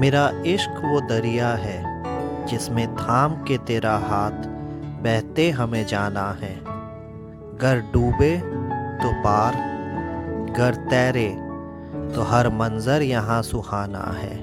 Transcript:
मेरा इश्क वो दरिया है, जिसमें थाम के तेरा हाथ बहते हमें जाना है। गर डूबे तो पार गर तैरे तो हर मंज़र यहाँ सुहाना है।